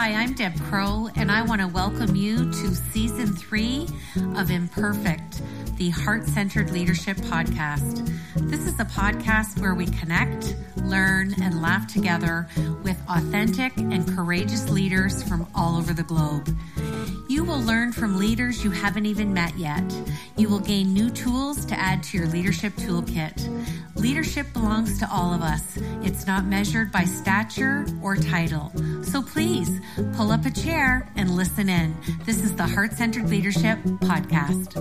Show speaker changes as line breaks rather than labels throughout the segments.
Hi, I'm Deb Crowe, and I want to welcome you to season three of Imperfect, the Heart Centered Leadership Podcast. This is a podcast where we connect, learn, and laugh together with authentic and courageous leaders from all over the globe. You will learn from leaders you haven't even met yet. You will gain new tools to add to your leadership toolkit. Leadership belongs to all of us. It's not measured by stature or title. So please pull up a chair and listen in. This is the Heart Centered Leadership Podcast.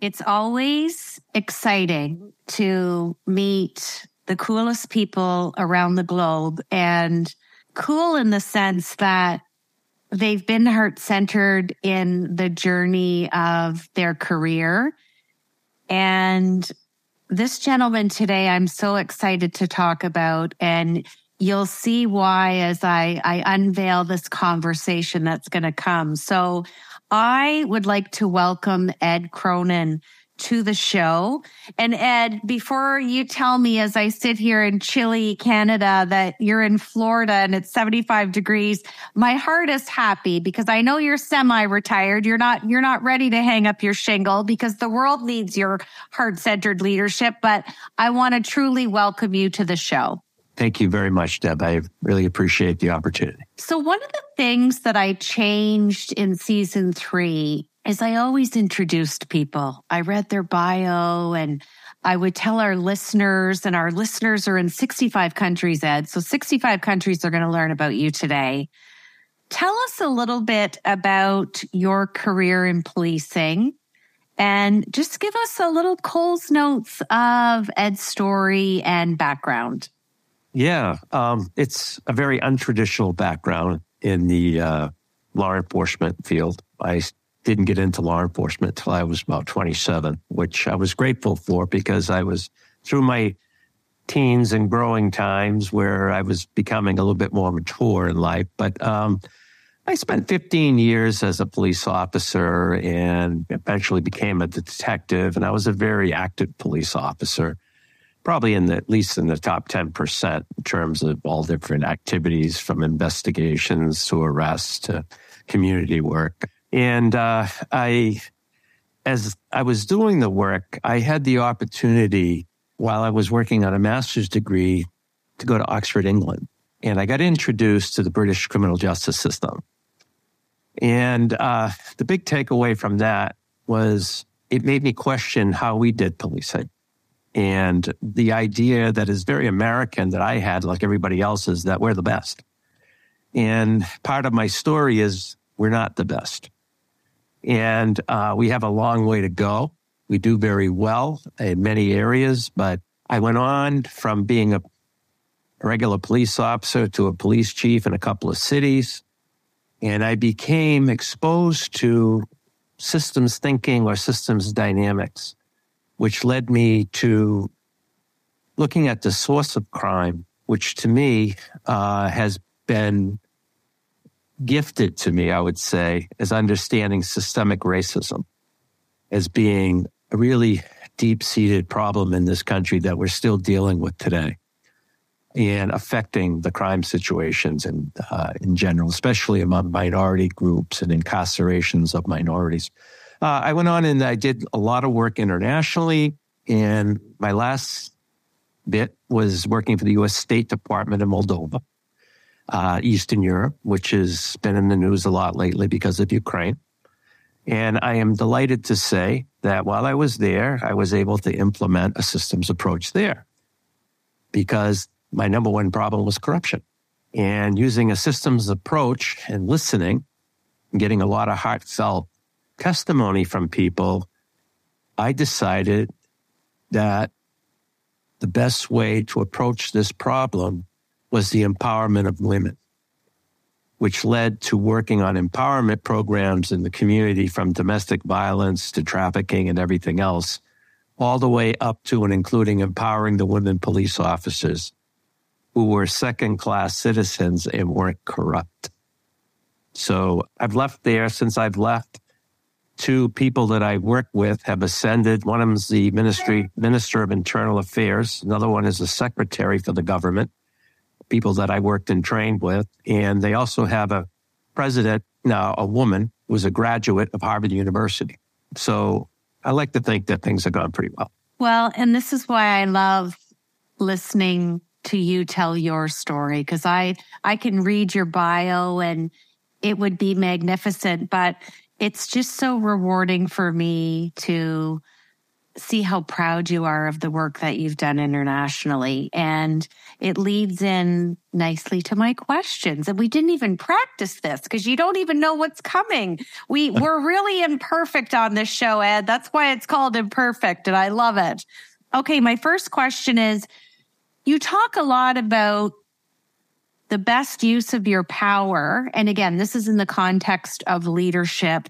It's always exciting to meet the coolest people around the globe and cool in the sense that they've been heart centered in the journey of their career. And this gentleman today, I'm so excited to talk about. And you'll see why as I, I unveil this conversation that's going to come. So I would like to welcome Ed Cronin to the show. And Ed, before you tell me as I sit here in chilly Canada that you're in Florida and it's 75 degrees, my heart is happy because I know you're semi-retired. You're not, you're not ready to hang up your shingle because the world needs your heart-centered leadership, but I want to truly welcome you to the show.
Thank you very much, Deb. I really appreciate the opportunity.
So one of the things that I changed in season three is I always introduced people. I read their bio and I would tell our listeners, and our listeners are in 65 countries, Ed. So 65 countries are going to learn about you today. Tell us a little bit about your career in policing and just give us a little Coles notes of Ed's story and background.
Yeah, um, it's a very untraditional background in the uh, law enforcement field. I didn't get into law enforcement until I was about 27, which I was grateful for because I was through my teens and growing times where I was becoming a little bit more mature in life. But um, I spent 15 years as a police officer and eventually became a detective. And I was a very active police officer, probably in the, at least in the top 10% in terms of all different activities from investigations to arrests to community work. And uh, I, as I was doing the work, I had the opportunity while I was working on a master's degree to go to Oxford, England. And I got introduced to the British criminal justice system. And uh, the big takeaway from that was it made me question how we did policing. And the idea that is very American that I had, like everybody else, is that we're the best. And part of my story is we're not the best. And uh, we have a long way to go. We do very well in many areas, but I went on from being a regular police officer to a police chief in a couple of cities. And I became exposed to systems thinking or systems dynamics, which led me to looking at the source of crime, which to me uh, has been gifted to me, I would say, as understanding systemic racism as being a really deep seated problem in this country that we're still dealing with today and affecting the crime situations and uh, in general, especially among minority groups and incarcerations of minorities. Uh, I went on and I did a lot of work internationally. And my last bit was working for the U.S. State Department in Moldova uh, Eastern Europe, which has been in the news a lot lately because of Ukraine. And I am delighted to say that while I was there, I was able to implement a systems approach there because my number one problem was corruption. And using a systems approach and listening, and getting a lot of heartfelt testimony from people, I decided that the best way to approach this problem was the empowerment of women, which led to working on empowerment programs in the community from domestic violence to trafficking and everything else, all the way up to and including empowering the women police officers who were second class citizens and weren't corrupt. So I've left there since I've left. Two people that I work with have ascended. One of them is the ministry, minister of internal affairs. Another one is the secretary for the government people that I worked and trained with. And they also have a president, now a woman, was a graduate of Harvard University. So I like to think that things have gone pretty well.
Well, and this is why I love listening to you tell your story because I I can read your bio and it would be magnificent, but it's just so rewarding for me to see how proud you are of the work that you've done internationally. And it leads in nicely to my questions. And we didn't even practice this because you don't even know what's coming. We, we're really imperfect on this show, Ed. That's why it's called imperfect. And I love it. Okay. My first question is you talk a lot about the best use of your power. And again, this is in the context of leadership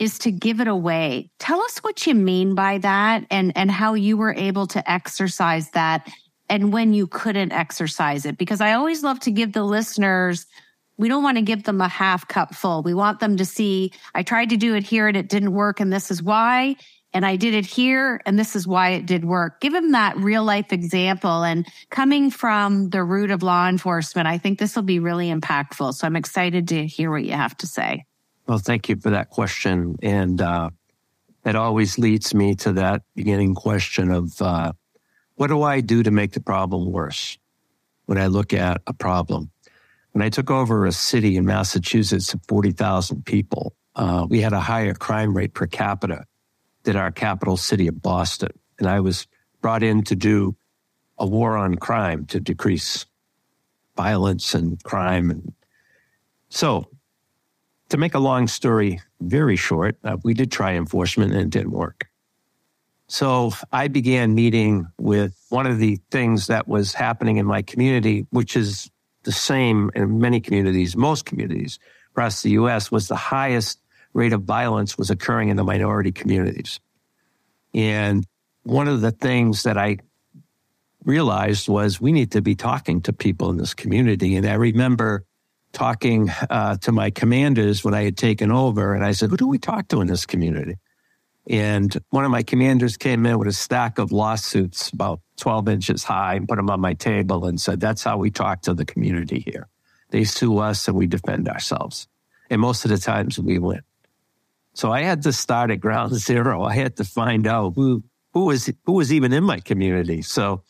is to give it away. Tell us what you mean by that and, and how you were able to exercise that and when you couldn't exercise it. Because I always love to give the listeners, we don't want to give them a half cup full. We want them to see, I tried to do it here and it didn't work. And this is why. And I did it here and this is why it did work. Give them that real life example. And coming from the root of law enforcement, I think this will be really impactful. So I'm excited to hear what you have to say.
Well, thank you for that question. And uh, that always leads me to that beginning question of uh, what do I do to make the problem worse when I look at a problem? When I took over a city in Massachusetts of 40,000 people, uh, we had a higher crime rate per capita than our capital city of Boston. And I was brought in to do a war on crime to decrease violence and crime. And so to make a long story very short, uh, we did try enforcement and it didn't work. So I began meeting with one of the things that was happening in my community, which is the same in many communities, most communities across the US, was the highest rate of violence was occurring in the minority communities. And one of the things that I realized was we need to be talking to people in this community. And I remember talking uh, to my commanders when I had taken over, and I said, "Who do we talk to in this community?" And one of my commanders came in with a stack of lawsuits about 12 inches high and put them on my table and said, That's how we talk to the community here. They sue us and we defend ourselves. And most of the times we win. So I had to start at ground zero. I had to find out who, who was, who was even in my community. So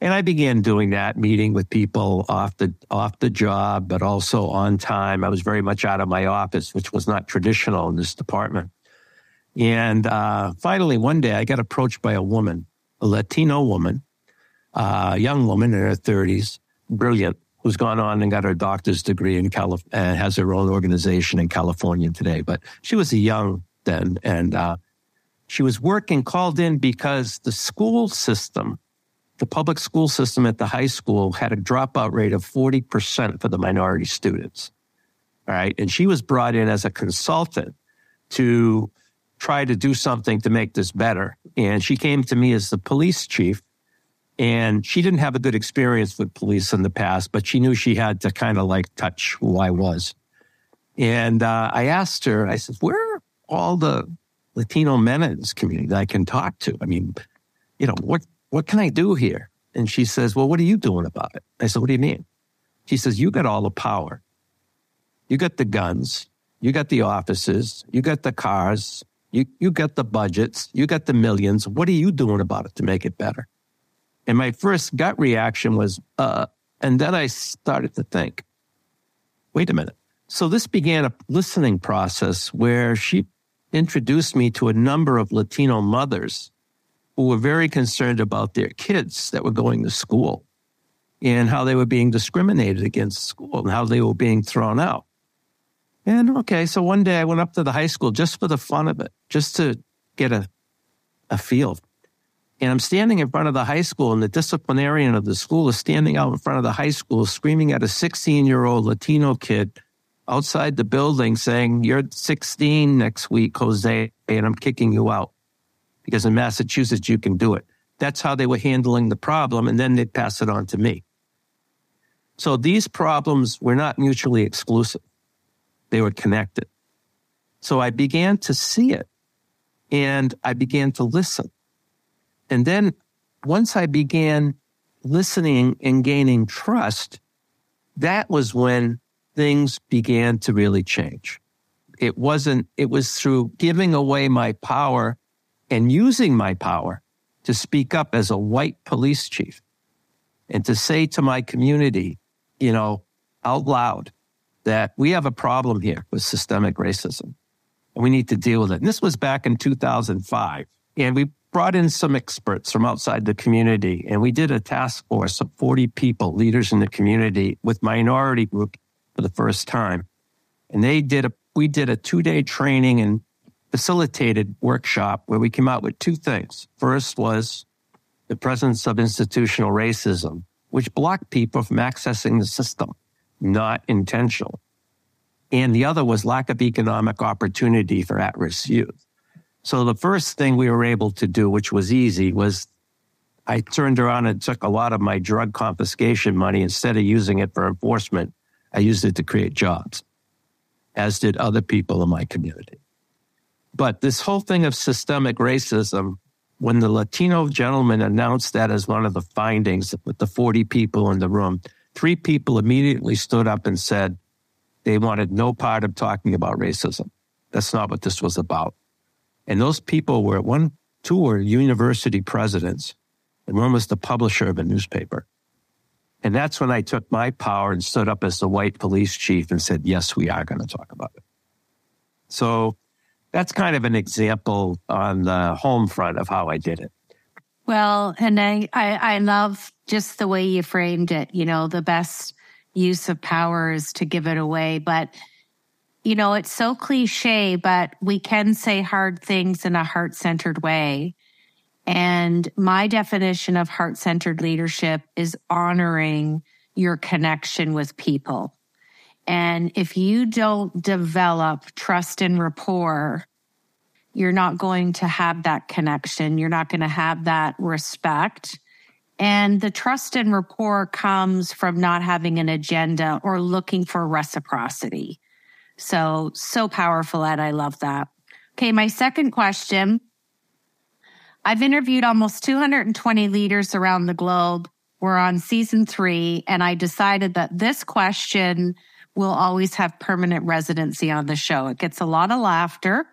and I began doing that, meeting with people off the off the job, but also on time. I was very much out of my office, which was not traditional in this department. And uh, finally, one day, I got approached by a woman, a Latino woman, uh, a young woman in her thirties, brilliant, who's gone on and got her doctor's degree in California and has her own organization in California today. But she was a young then, and uh, she was working, called in because the school system the public school system at the high school had a dropout rate of 40% for the minority students. All right. And she was brought in as a consultant to try to do something to make this better. And she came to me as the police chief. And she didn't have a good experience with police in the past, but she knew she had to kind of like touch who I was. And uh, I asked her, I said, where are all the Latino men in this community that I can talk to? I mean, you know, what what can I do here? And she says, Well, what are you doing about it? I said, What do you mean? She says, You got all the power. You got the guns. You got the offices. You got the cars. You, you got the budgets. You got the millions. What are you doing about it to make it better? And my first gut reaction was, uh, and then I started to think, wait a minute. So this began a listening process where she introduced me to a number of Latino mothers who were very concerned about their kids that were going to school and how they were being discriminated against school and how they were being thrown out. And okay, so one day I went up to the high school just for the fun of it, just to get a, a feel. And I'm standing in front of the high school, and the disciplinarian of the school is standing out in front of the high school, screaming at a 16 year old Latino kid outside the building saying, You're 16 next week, Jose, and I'm kicking you out because in Massachusetts, you can do it. That's how they were handling the problem. And then they'd pass it on to me. So these problems were not mutually exclusive. They were connected. So I began to see it and I began to listen. And then once I began listening and gaining trust, that was when things began to really change. It wasn't, it was through giving away my power and using my power to speak up as a white police chief and to say to my community, you know, out loud that we have a problem here with systemic racism and we need to deal with it. And this was back in 2005. And we brought in some experts from outside the community and we did a task force of 40 people, leaders in the community with minority group for the first time. And they did a, we did a two day training and facilitated workshop where we came out with two things. First was the presence of institutional racism, which blocked people from accessing the system, not intentional. And the other was lack of economic opportunity for at risk youth. So the first thing we were able to do, which was easy, was I turned around and took a lot of my drug confiscation money instead of using it for enforcement. I used it to create jobs, as did other people in my community. But this whole thing of systemic racism, when the Latino gentleman announced that as one of the findings with the 40 people in the room, three people immediately stood up and said they wanted no part of talking about racism. That's not what this was about. And those people were one, two were university presidents, and one was the publisher of a newspaper. And that's when I took my power and stood up as the white police chief and said, yes, we are going to talk about it. So that's kind of an example on the home front of how I did it.
Well, and I, I, I love just the way you framed it. You know, the best use of power is to give it away. But, you know, it's so cliche, but we can say hard things in a heart centered way. And my definition of heart centered leadership is honoring your connection with people. And if you don't develop trust and rapport, you're not going to have that connection. You're not going to have that respect. And the trust and rapport comes from not having an agenda or looking for reciprocity. So, so powerful, Ed. I love that. Okay. My second question. I've interviewed almost 220 leaders around the globe. We're on season three, and I decided that this question will always have permanent residency on the show. It gets a lot of laughter.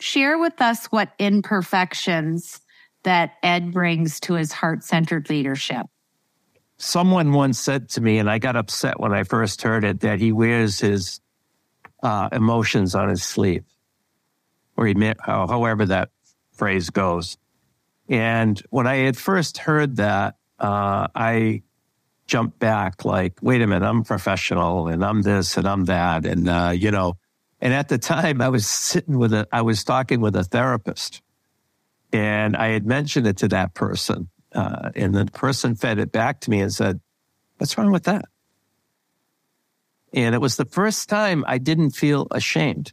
Share with us what imperfections that Ed brings to his heart centered leadership.
Someone once said to me, and I got upset when I first heard it, that he wears his uh, emotions on his sleeve, or he, however that phrase goes. And when I had first heard that, uh, I jump back like, wait a minute, I'm professional and I'm this and I'm that. And, uh, you know, and at the time I was sitting with a, I was talking with a therapist and I had mentioned it to that person. Uh, and the person fed it back to me and said, what's wrong with that? And it was the first time I didn't feel ashamed.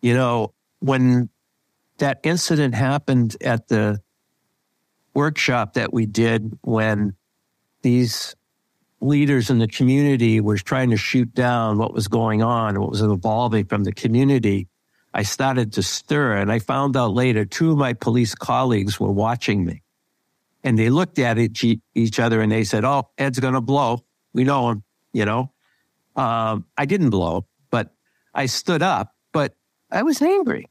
You know, when that incident happened at the workshop that we did when these leaders in the community were trying to shoot down what was going on, what was evolving from the community, I started to stir. And I found out later two of my police colleagues were watching me. And they looked at each other and they said, Oh, Ed's going to blow. We know him, you know. Um, I didn't blow, but I stood up, but I was angry.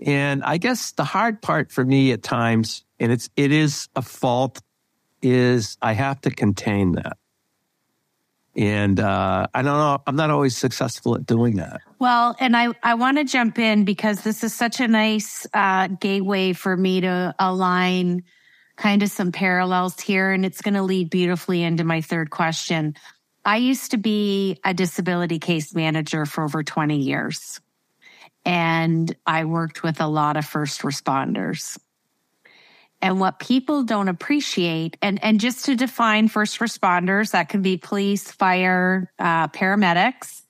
And I guess the hard part for me at times, and it's, it is a fault is I have to contain that. And uh, I don't know, I'm not always successful at doing that.
Well, and I, I want to jump in because this is such a nice uh, gateway for me to align kind of some parallels here. And it's going to lead beautifully into my third question. I used to be a disability case manager for over 20 years, and I worked with a lot of first responders. And what people don't appreciate, and, and just to define first responders, that could be police, fire, uh, paramedics.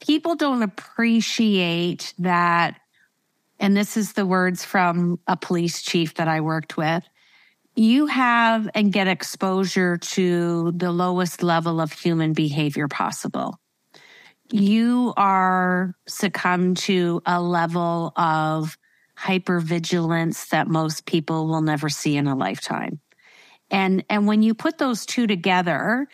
People don't appreciate that. And this is the words from a police chief that I worked with. You have and get exposure to the lowest level of human behavior possible. You are succumb to a level of hypervigilance that most people will never see in a lifetime. And, and when you put those two together,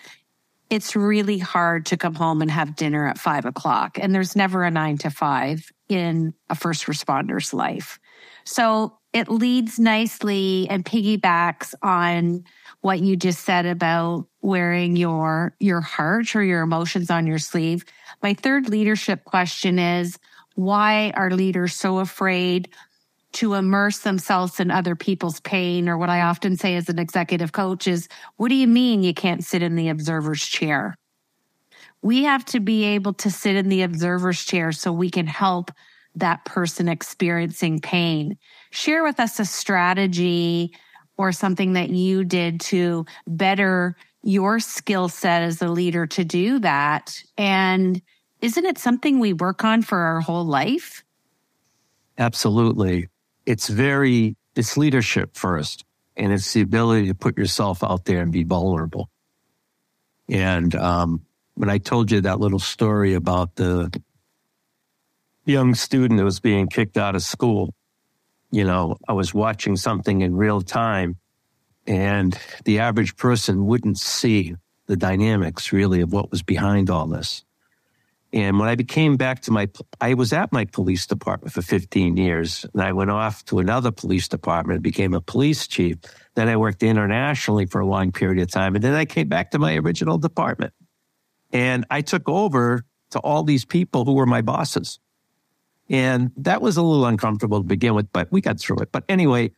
it's really hard to come home and have dinner at five o'clock. And there's never a nine to five in a first responder's life. So it leads nicely and piggybacks on what you just said about wearing your, your heart or your emotions on your sleeve. My third leadership question is why are leaders so afraid to immerse themselves in other people's pain? Or what I often say as an executive coach is, what do you mean you can't sit in the observer's chair? We have to be able to sit in the observer's chair so we can help that person experiencing pain. Share with us a strategy or something that you did to better your skill set as a leader to do that. And isn't it something we work on for our whole life?
Absolutely. It's very, it's leadership first, and it's the ability to put yourself out there and be vulnerable. And um, when I told you that little story about the young student that was being kicked out of school, you know, I was watching something in real time and the average person wouldn't see the dynamics really of what was behind all this. And when I became back to my, I was at my police department for 15 years and I went off to another police department became a police chief. Then I worked internationally for a long period of time. And then I came back to my original department and I took over to all these people who were my bosses. And that was a little uncomfortable to begin with, but we got through it. But anyway,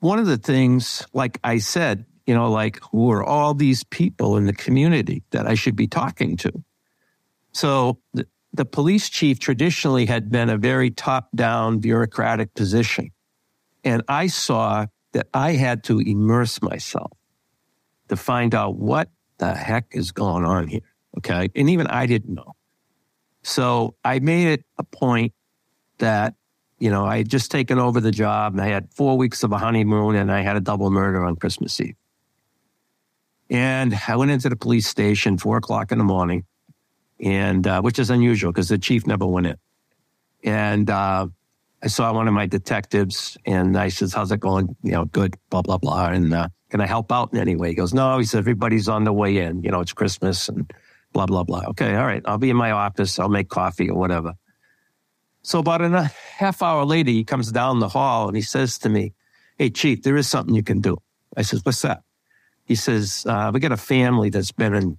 one of the things, like I said, you know, like who are all these people in the community that I should be talking to? So the, the police chief traditionally had been a very top down bureaucratic position. And I saw that I had to immerse myself to find out what the heck is going on here. Okay. And even I didn't know. So I made it a point that, you know, I had just taken over the job and I had four weeks of a honeymoon and I had a double murder on Christmas Eve. And I went into the police station four o'clock in the morning, and uh, which is unusual because the chief never went in. And uh, I saw one of my detectives, and I says, "How's it going? You know, good, blah blah blah." And uh, can I help out in any way? He goes, "No." He says, "Everybody's on the way in. You know, it's Christmas and blah blah blah." Okay, all right. I'll be in my office. I'll make coffee or whatever. So about a half hour later, he comes down the hall and he says to me, Hey, Chief, there is something you can do. I says, What's that? He says, uh, We got a family that's been in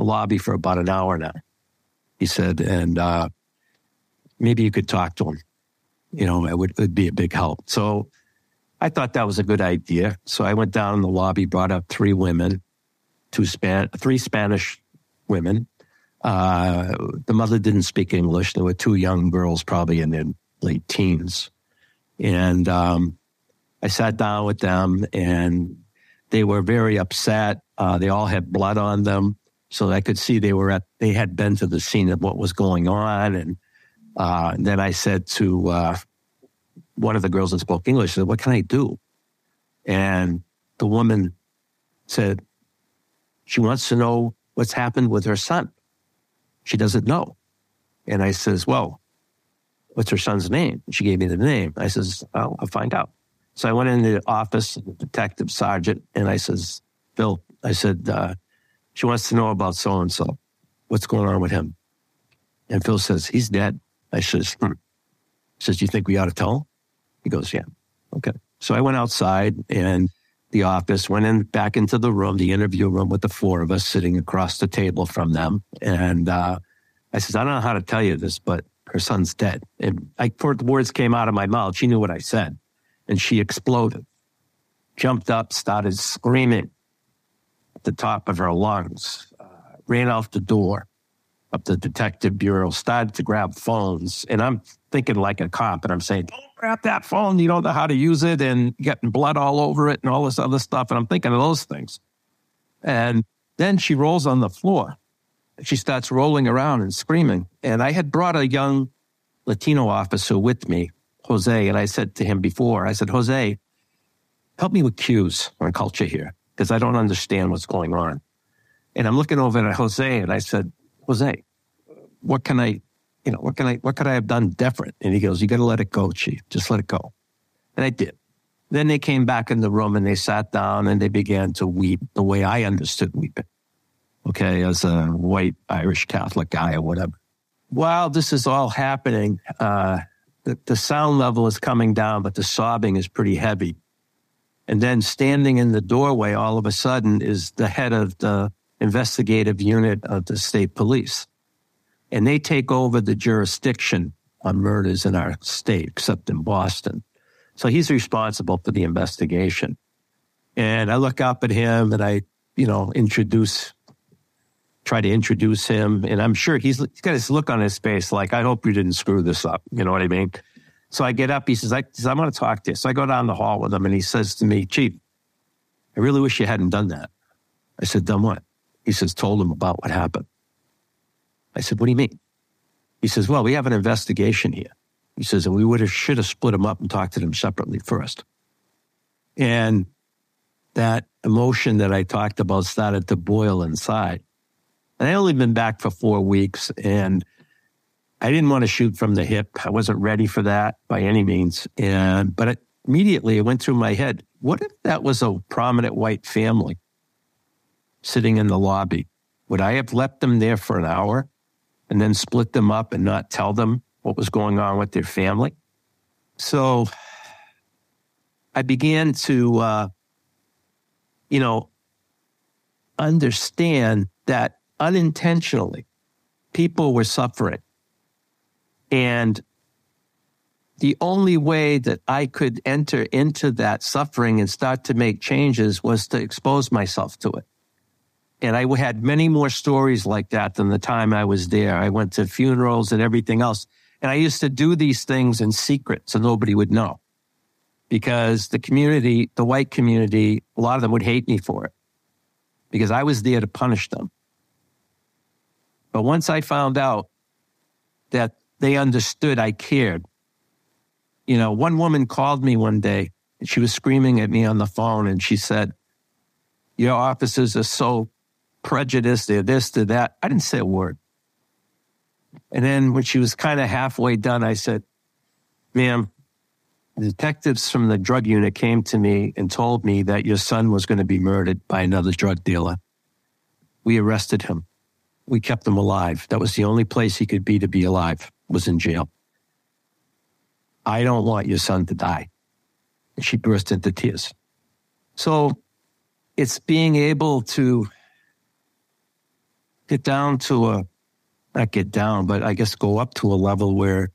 the lobby for about an hour now. He said, And uh, maybe you could talk to them. You know, it would it'd be a big help. So I thought that was a good idea. So I went down in the lobby, brought up three women, two Span, three Spanish women, uh, the mother didn't speak English. There were two young girls, probably in their late teens. And um, I sat down with them and they were very upset. Uh, they all had blood on them. So I could see they were at, they had been to the scene of what was going on. And, uh, then I said to uh, one of the girls that spoke English, said, What can I do? And the woman said, She wants to know what's happened with her son. She doesn't know. And I says, well, what's her son's name? She gave me the name. I says, I'll find out. So I went in the office, the detective sergeant, and I says, Bill, I said, uh, she wants to know about so and so. What's going on with him? And Phil says, he's dead. I says, hmm. Says, you think we ought to tell? He goes, yeah. Okay. So I went outside and the office, went in back into the room, the interview room with the four of us sitting across the table from them. And uh, I says, I don't know how to tell you this, but her son's dead. And I, before the words came out of my mouth, she knew what I said. And she exploded, jumped up, started screaming the top of her lungs, uh, ran out the door up the detective bureau, started to grab phones. And I'm thinking like a cop, and I'm saying, don't grab that phone. You don't know how to use it and getting blood all over it and all this other stuff. And I'm thinking of those things. And then she rolls on the floor. She starts rolling around and screaming. And I had brought a young Latino officer with me, Jose. And I said to him before, I said, Jose, help me with cues on culture here because I don't understand what's going on. And I'm looking over at Jose and I said, Jose, what can I you know, what can I, what could I have done different? And he goes, you got to let it go, chief. Just let it go. And I did. Then they came back in the room and they sat down and they began to weep the way I understood weeping. Okay, as a white Irish Catholic guy or whatever. While this is all happening, uh, the, the sound level is coming down, but the sobbing is pretty heavy. And then standing in the doorway all of a sudden is the head of the investigative unit of the state police. And they take over the jurisdiction on murders in our state, except in Boston. So he's responsible for the investigation. And I look up at him and I, you know, introduce, try to introduce him. And I'm sure he's, he's got this look on his face like, I hope you didn't screw this up. You know what I mean? So I get up. He says, I, I'm going to talk to you. So I go down the hall with him and he says to me, Chief, I really wish you hadn't done that. I said, Done what? He says, Told him about what happened. I said, What do you mean? He says, Well, we have an investigation here. He says, and we would have should have split them up and talked to them separately first. And that emotion that I talked about started to boil inside. And I only been back for four weeks and I didn't want to shoot from the hip. I wasn't ready for that by any means. And, but it, immediately it went through my head. What if that was a prominent white family sitting in the lobby? Would I have left them there for an hour and then split them up and not tell them what was going on with their family. So I began to, uh, you know, understand that unintentionally people were suffering. And the only way that I could enter into that suffering and start to make changes was to expose myself to it. And I had many more stories like that than the time I was there. I went to funerals and everything else. And I used to do these things in secret so nobody would know because the community, the white community, a lot of them would hate me for it because I was there to punish them. But once I found out that they understood I cared, you know, one woman called me one day and she was screaming at me on the phone and she said, Your officers are so prejudiced, they're this, they're that. I didn't say a word. And then when she was kind of halfway done, I said, ma'am, the detectives from the drug unit came to me and told me that your son was going to be murdered by another drug dealer. We arrested him. We kept him alive. That was the only place he could be to be alive, was in jail. I don't want your son to die. And she burst into tears. So it's being able to get down to a not get down, but I guess go up to a level where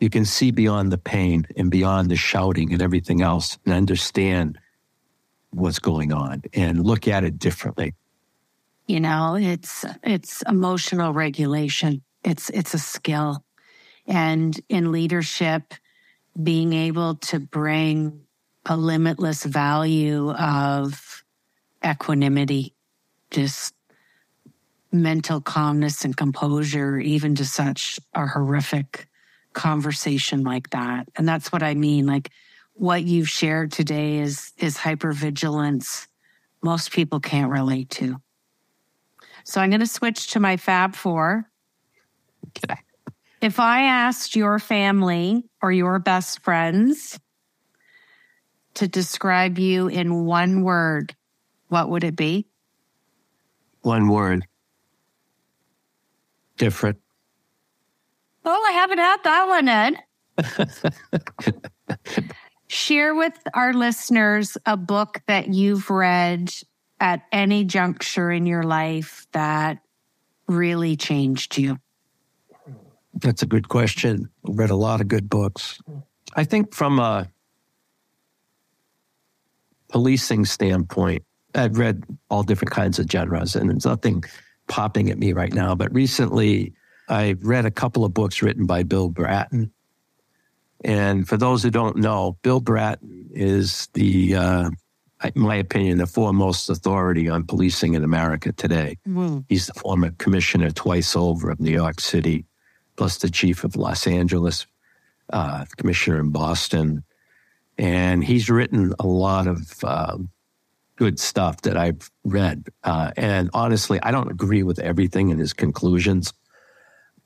you can see beyond the pain and beyond the shouting and everything else and understand what's going on and look at it differently.
You know, it's it's emotional regulation. It's it's a skill. And in leadership, being able to bring a limitless value of equanimity, just mental calmness and composure, even to such a horrific conversation like that. And that's what I mean. Like what you've shared today is, is hypervigilance. Most people can't relate to. So I'm going to switch to my Fab Four. Okay. If I asked your family or your best friends to describe you in one word, what would it be?
One word different.
Oh, I haven't had that one, Ed. Share with our listeners a book that you've read at any juncture in your life that really changed you.
That's a good question. I've read a lot of good books. I think from a policing standpoint, I've read all different kinds of genres, and there's nothing popping at me right now, but recently I read a couple of books written by Bill Bratton. And for those who don't know, Bill Bratton is the, uh, in my opinion, the foremost authority on policing in America today. Mm. He's the former commissioner twice over of New York City, plus the chief of Los Angeles, uh, commissioner in Boston. And he's written a lot of uh, good stuff that I've read. Uh, and honestly, I don't agree with everything in his conclusions,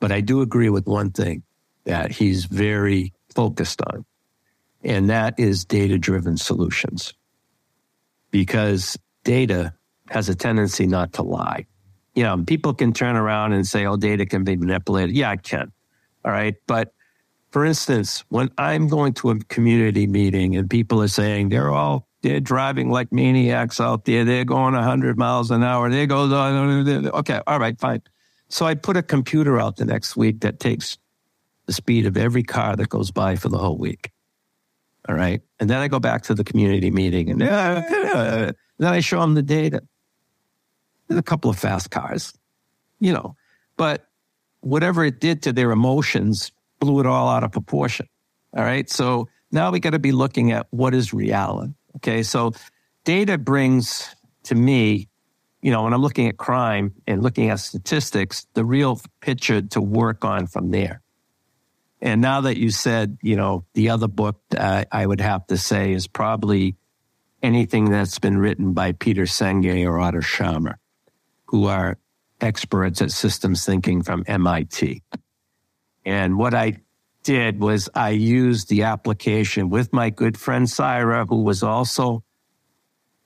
but I do agree with one thing that he's very focused on. and that is data driven solutions. Because data has a tendency not to lie. You know, people can turn around and say, oh, data can be manipulated. Yeah, I can. All right. But for instance, when I'm going to a community meeting and people are saying they're all they're driving like maniacs out there, they're going 100 miles an hour, they go, okay, all right, fine. So I put a computer out the next week that takes the speed of every car that goes by for the whole week. All right. And then I go back to the community meeting and then I show them the data. A couple of fast cars, you know, but whatever it did to their emotions blew it all out of proportion. All right. So now we got to be looking at what is reality. Okay. So data brings to me, you know, when I'm looking at crime and looking at statistics, the real picture to work on from there. And now that you said, you know, the other book uh, I would have to say is probably anything that's been written by Peter Senge or Otto Scharmer, who are experts at systems thinking from MIT. And what I did was I used the application with my good friend Saira, who was also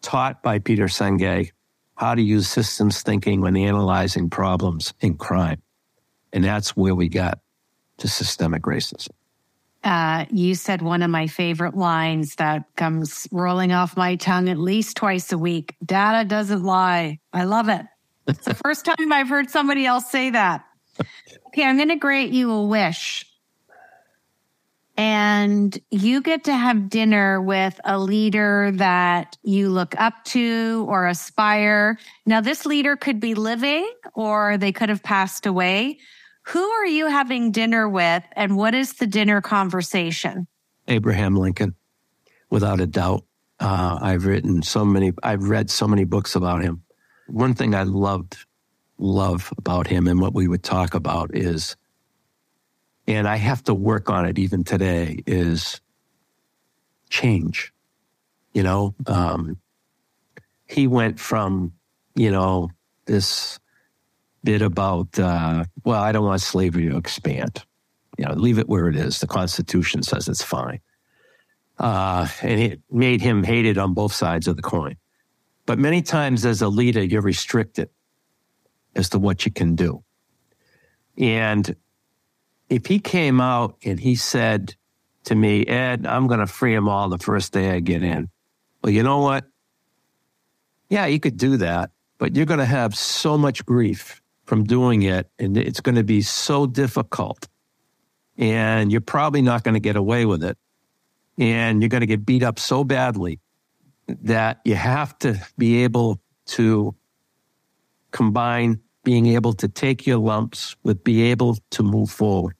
taught by Peter Senge how to use systems thinking when analyzing problems in crime. And that's where we got to systemic racism.
Uh, you said one of my favorite lines that comes rolling off my tongue at least twice a week. Data doesn't lie. I love it. It's the first time I've heard somebody else say that. Okay, I'm going to grant you a wish. And you get to have dinner with a leader that you look up to or aspire. Now, this leader could be living or they could have passed away. Who are you having dinner with and what is the dinner conversation?
Abraham Lincoln, without a doubt. Uh, I've written so many, I've read so many books about him. One thing I loved love about him and what we would talk about is, and I have to work on it even today, is change. You know, um, he went from, you know, this bit about, uh, well, I don't want slavery to expand. You know, leave it where it is. The Constitution says it's fine. Uh, and it made him hated on both sides of the coin. But many times as a leader, you're restricted as to what you can do. And if he came out and he said to me, Ed, I'm going to free them all the first day I get in. Well, you know what? Yeah, you could do that, but you're going to have so much grief from doing it, and it's going to be so difficult. And you're probably not going to get away with it. And you're going to get beat up so badly that you have to be able to combine being able to take your lumps with be able to move forward.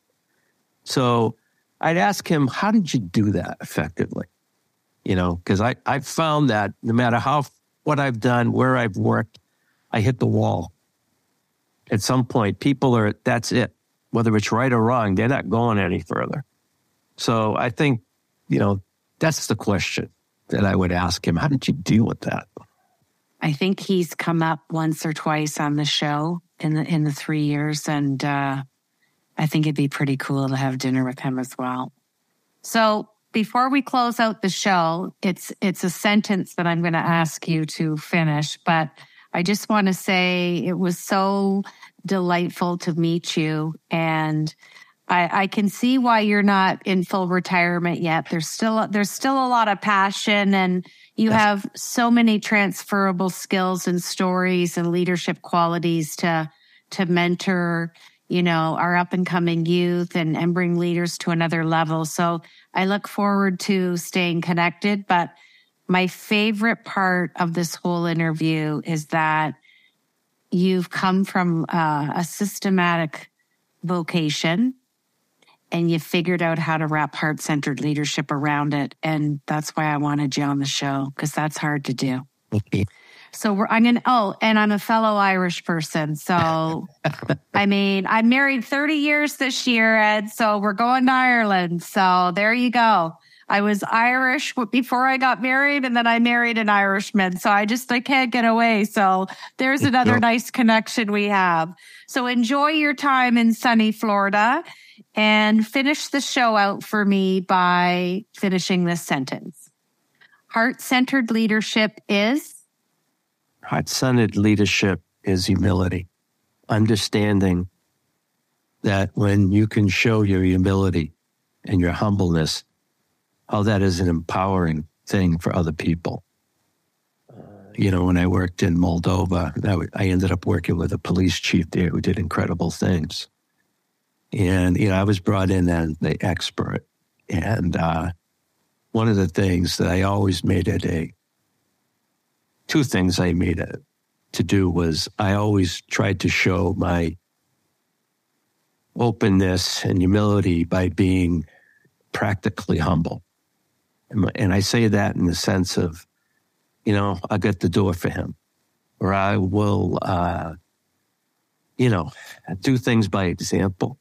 So I'd ask him, how did you do that effectively? You know, because I, I found that no matter how, what I've done, where I've worked, I hit the wall. At some point, people are, that's it. Whether it's right or wrong, they're not going any further. So I think, you know, that's the question that I would ask him. How did you deal with that?
I think he's come up once or twice on the show in the in the three years, and uh, I think it'd be pretty cool to have dinner with him as well. So before we close out the show, it's it's a sentence that I'm going to ask you to finish, but I just want to say it was so delightful to meet you and I, I, can see why you're not in full retirement yet. There's still there's still a lot of passion and you have so many transferable skills and stories and leadership qualities to to mentor, you know, our up and coming youth and, and bring leaders to another level. So I look forward to staying connected. But my favorite part of this whole interview is that you've come from uh, a systematic vocation and you figured out how to wrap heart centered leadership around it. And that's why I wanted you on the show because that's hard to do. Okay. So we're, I'm going to, oh, and I'm a fellow Irish person. So, I mean, I'm married 30 years this year, Ed. So we're going to Ireland. So there you go. I was Irish before I got married and then I married an Irishman. So I just, I can't get away. So there's another nice connection we have. So enjoy your time in sunny Florida and finish the show out for me by finishing this sentence. Heart centered leadership is?
Heart centered leadership is humility, understanding that when you can show your humility and your humbleness, how that is an empowering thing for other people. you know, when I worked in Moldova, I ended up working with a police chief there who did incredible things. And, you know, I was brought in as the expert. And uh, one of the things that I always made it a, two things I made it to do was I always tried to show my openness and humility by being practically humble. And I say that in the sense of, you know, I'll get the door for him, or I will, uh, you know, do things by example.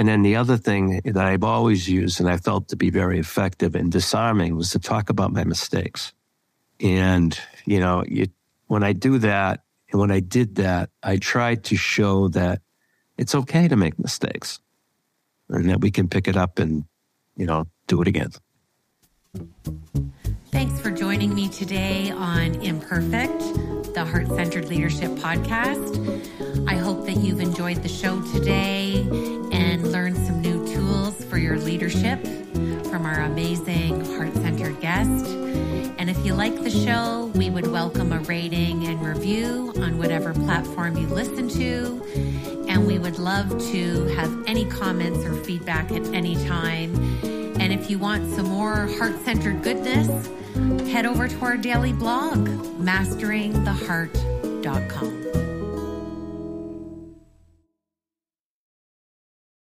And then the other thing that I've always used and I felt to be very effective and disarming was to talk about my mistakes. And, you know, you, when I do that, and when I did that, I tried to show that it's okay to make mistakes and that we can pick it up and, you know, do it again.
Thanks for joining me today on Imperfect, the Heart Centered Leadership Podcast. I hope that you've enjoyed the show today and learned some new tools for your leadership from our amazing heart centered guest. And if you like the show, we would welcome a rating and review on whatever platform you listen to. And we would love to have any comments or feedback at any time. And if you want some more heart centered goodness, head over to our daily blog, masteringtheheart.com.